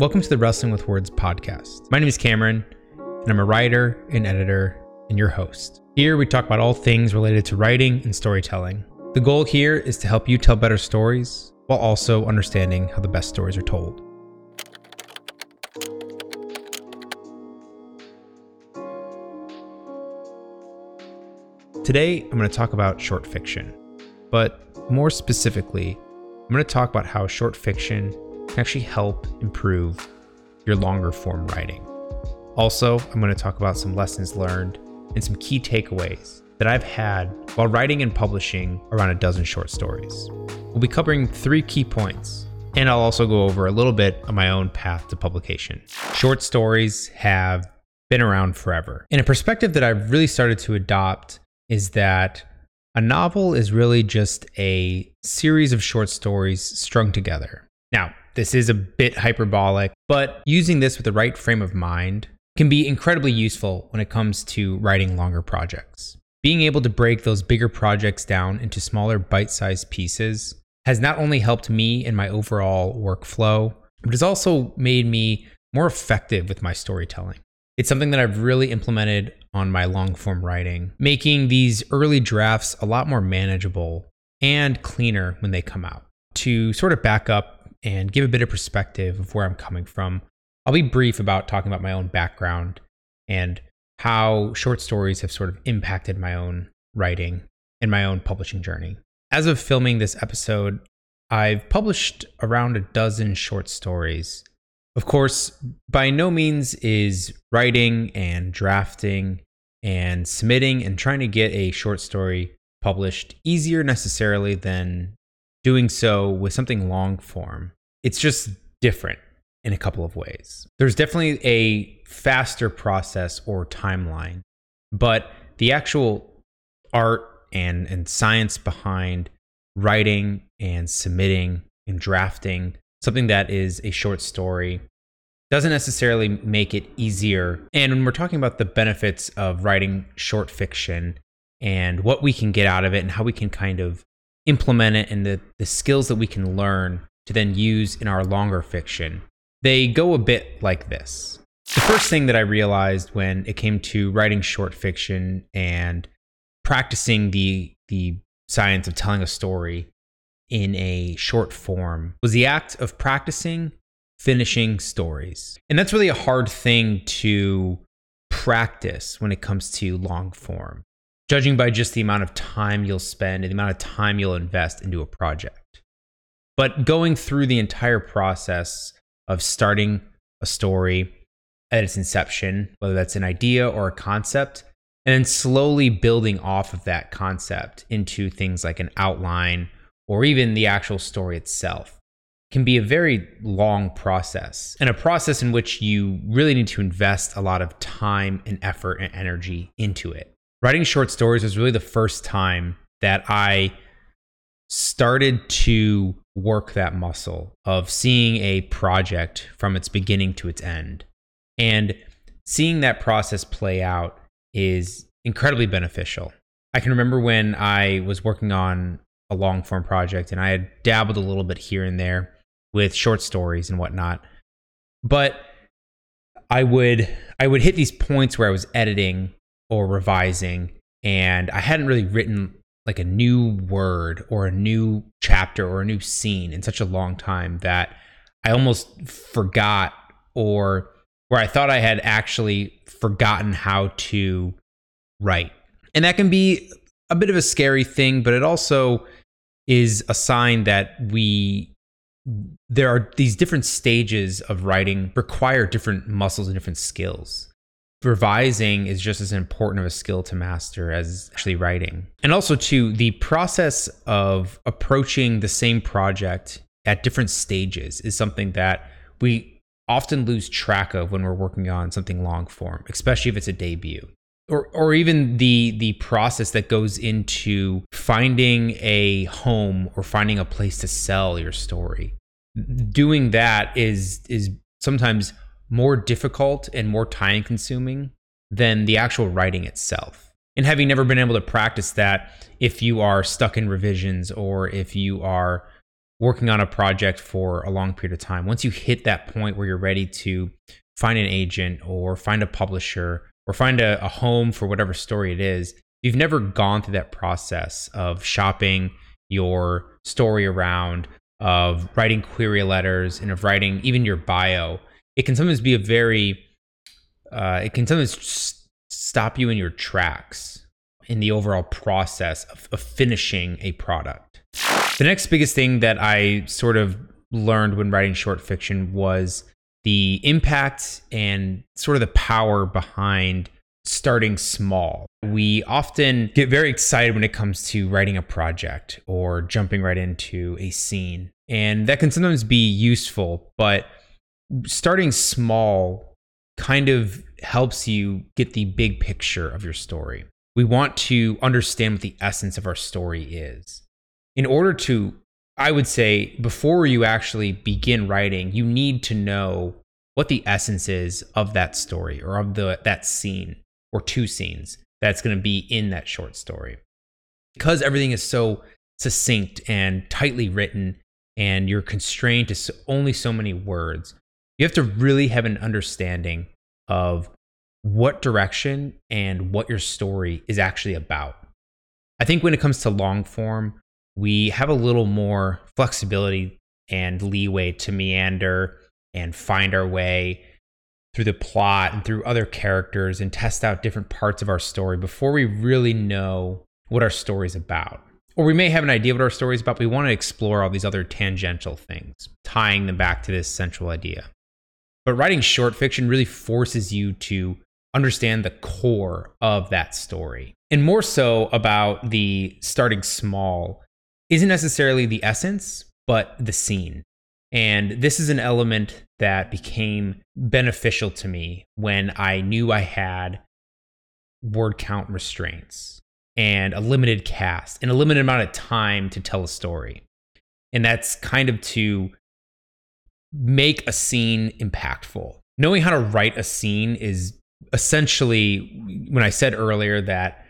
Welcome to the Wrestling with Words podcast. My name is Cameron, and I'm a writer, an editor, and your host. Here we talk about all things related to writing and storytelling. The goal here is to help you tell better stories while also understanding how the best stories are told. Today, I'm going to talk about short fiction, but more specifically, I'm going to talk about how short fiction can actually help improve your longer form writing. Also, I'm going to talk about some lessons learned and some key takeaways that I've had while writing and publishing around a dozen short stories. We'll be covering three key points, and I'll also go over a little bit of my own path to publication. Short stories have been around forever. And a perspective that I've really started to adopt is that a novel is really just a series of short stories strung together. Now, this is a bit hyperbolic, but using this with the right frame of mind can be incredibly useful when it comes to writing longer projects. Being able to break those bigger projects down into smaller bite sized pieces has not only helped me in my overall workflow, but has also made me more effective with my storytelling. It's something that I've really implemented on my long form writing, making these early drafts a lot more manageable and cleaner when they come out. To sort of back up and give a bit of perspective of where I'm coming from. I'll be brief about talking about my own background and how short stories have sort of impacted my own writing and my own publishing journey. As of filming this episode, I've published around a dozen short stories. Of course, by no means is writing and drafting and submitting and trying to get a short story published easier necessarily than doing so with something long form. It's just different in a couple of ways. There's definitely a faster process or timeline, but the actual art and, and science behind writing and submitting and drafting something that is a short story doesn't necessarily make it easier. And when we're talking about the benefits of writing short fiction and what we can get out of it and how we can kind of implement it and the, the skills that we can learn to then use in our longer fiction. They go a bit like this. The first thing that I realized when it came to writing short fiction and practicing the the science of telling a story in a short form was the act of practicing finishing stories. And that's really a hard thing to practice when it comes to long form judging by just the amount of time you'll spend and the amount of time you'll invest into a project. But going through the entire process of starting a story at its inception, whether that's an idea or a concept, and then slowly building off of that concept into things like an outline or even the actual story itself can be a very long process and a process in which you really need to invest a lot of time and effort and energy into it writing short stories was really the first time that I started to work that muscle of seeing a project from its beginning to its end. And seeing that process play out is incredibly beneficial. I can remember when I was working on a long form project and I had dabbled a little bit here and there with short stories and whatnot. But I would I would hit these points where I was editing or revising and I hadn't really written like a new word or a new chapter or a new scene in such a long time that I almost forgot or where I thought I had actually forgotten how to write. And that can be a bit of a scary thing, but it also is a sign that we there are these different stages of writing require different muscles and different skills revising is just as important of a skill to master as actually writing. And also, too, the process of approaching the same project at different stages is something that we often lose track of when we're working on something long form, especially if it's a debut. Or, or even the the process that goes into finding a home or finding a place to sell your story. Doing that is is sometimes more difficult and more time consuming than the actual writing itself. And having never been able to practice that, if you are stuck in revisions or if you are working on a project for a long period of time, once you hit that point where you're ready to find an agent or find a publisher or find a, a home for whatever story it is, you've never gone through that process of shopping your story around, of writing query letters, and of writing even your bio, it can sometimes be a very, uh, it can sometimes stop you in your tracks in the overall process of, of finishing a product. The next biggest thing that I sort of learned when writing short fiction was the impact and sort of the power behind starting small. We often get very excited when it comes to writing a project or jumping right into a scene. And that can sometimes be useful, but starting small kind of helps you get the big picture of your story. We want to understand what the essence of our story is. In order to, I would say, before you actually begin writing, you need to know what the essence is of that story or of the that scene or two scenes that's going to be in that short story. Because everything is so succinct and tightly written, and you're constrained to only so many words, you have to really have an understanding of what direction and what your story is actually about. I think when it comes to long form, we have a little more flexibility and leeway to meander and find our way through the plot and through other characters and test out different parts of our story before we really know what our story is about. Or we may have an idea what our story is about, but we want to explore all these other tangential things, tying them back to this central idea. But writing short fiction really forces you to understand the core of that story. And more so about the starting small isn't necessarily the essence, but the scene. And this is an element that became beneficial to me when I knew I had word count restraints and a limited cast and a limited amount of time to tell a story. And that's kind of to make a scene impactful. Knowing how to write a scene is essentially when I said earlier that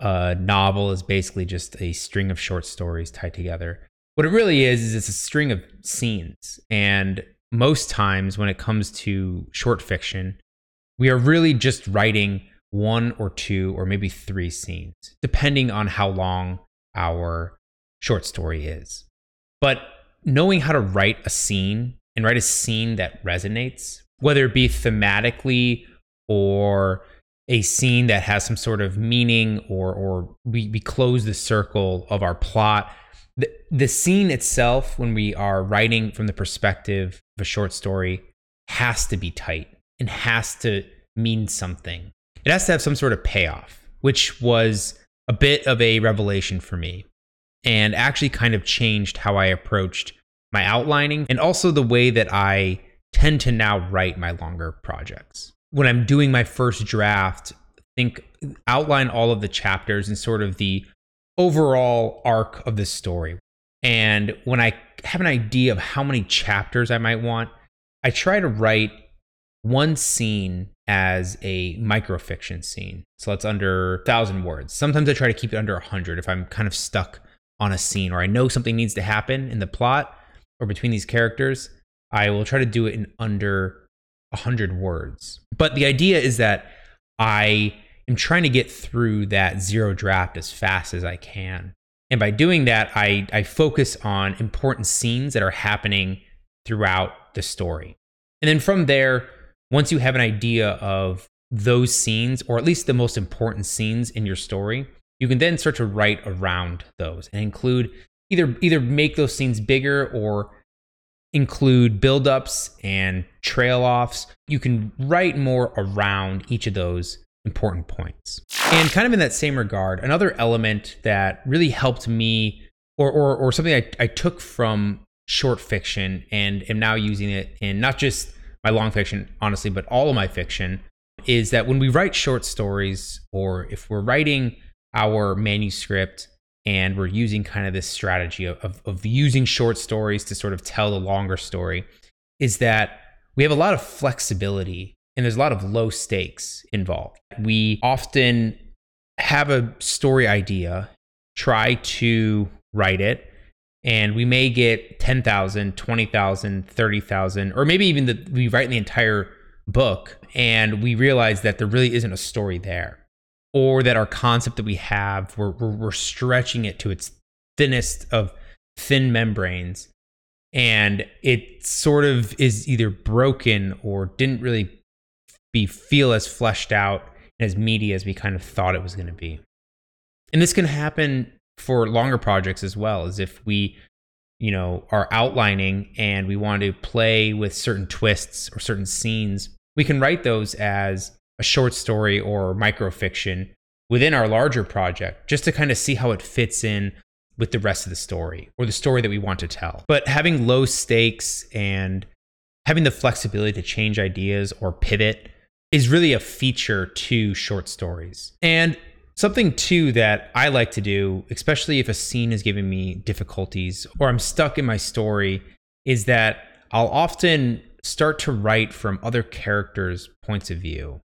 a novel is basically just a string of short stories tied together. What it really is, is it's a string of scenes. And most times when it comes to short fiction, we are really just writing one or two or maybe three scenes, depending on how long our short story is. But knowing how to write a scene and write a scene that resonates, whether it be thematically or a scene that has some sort of meaning or or we, we close the circle of our plot the, the scene itself, when we are writing from the perspective of a short story, has to be tight and has to mean something. It has to have some sort of payoff, which was a bit of a revelation for me and actually kind of changed how I approached my outlining and also the way that I tend to now write my longer projects. When I'm doing my first draft, think outline all of the chapters and sort of the overall arc of the story. And when I have an idea of how many chapters I might want, I try to write one scene as a microfiction scene. So that's under 1,000 words. Sometimes I try to keep it under 100 if I'm kind of stuck on a scene or I know something needs to happen in the plot or between these characters. I will try to do it in under 100 words. But the idea is that I am trying to get through that zero draft as fast as I can. And by doing that, I, I focus on important scenes that are happening throughout the story. And then from there, once you have an idea of those scenes, or at least the most important scenes in your story, you can then start to write around those and include either either make those scenes bigger or include buildups and trail offs. You can write more around each of those important points. And kind of in that same regard, another element that really helped me, or or, or something I, I took from short fiction and am now using it in not just my long fiction, honestly, but all of my fiction, is that when we write short stories, or if we're writing our manuscript and we're using kind of this strategy of, of, of using short stories to sort of tell the longer story, is that we have a lot of flexibility and there's a lot of low stakes involved. We often have a story idea, try to write it, and we may get 10,000, 20,000, 30,000, or maybe even we write the entire book and we realize that there really isn't a story there or that our concept that we have, we're, we're, we're stretching it to its thinnest of thin membranes and it sort of is either broken or didn't really be feel as fleshed out and as meaty as we kind of thought it was going to be. And this can happen for longer projects as well as if we you know are outlining and we want to play with certain twists or certain scenes we can write those as a short story or microfiction within our larger project just to kind of see how it fits in with the rest of the story or the story that we want to tell. But having low stakes and having the flexibility to change ideas or pivot is really a feature to short stories. And Something too that I like to do, especially if a scene is giving me difficulties or I'm stuck in my story, is that I'll often start to write from other characters' points of view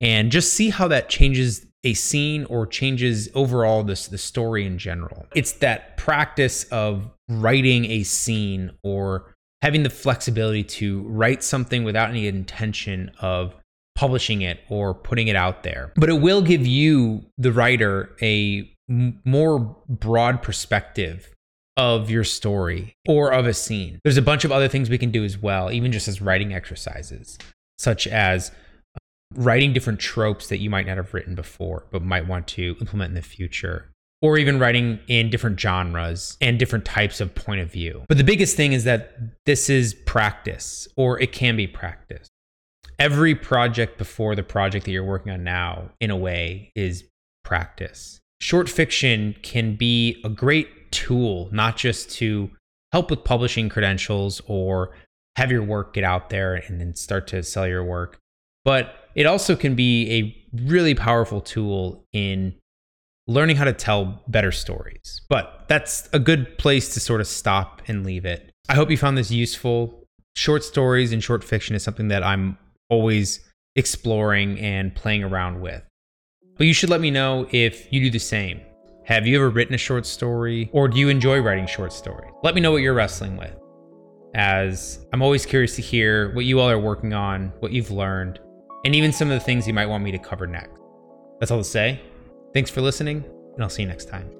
and just see how that changes a scene or changes overall this the story in general. It's that practice of writing a scene or having the flexibility to write something without any intention of publishing it or putting it out there. But it will give you, the writer, a m- more broad perspective of your story or of a scene. There's a bunch of other things we can do as well, even just as writing exercises, such as writing different tropes that you might not have written before, but might want to implement in the future. Or even writing in different genres and different types of point of view. But the biggest thing is that this is practice, or it can be practice every project before the project that you're working on now, in a way, is practice. Short fiction can be a great tool, not just to help with publishing credentials or have your work get out there and then start to sell your work, but it also can be a really powerful tool in learning how to tell better stories. But that's a good place to sort of stop and leave it. I hope you found this useful. Short stories and short fiction is something that I'm always exploring and playing around with. But you should let me know if you do the same. Have you ever written a short story or do you enjoy writing short stories? Let me know what you're wrestling with. As I'm always curious to hear what you all are working on, what you've learned, and even some of the things you might want me to cover next. That's all to say. Thanks for listening, and I'll see you next time.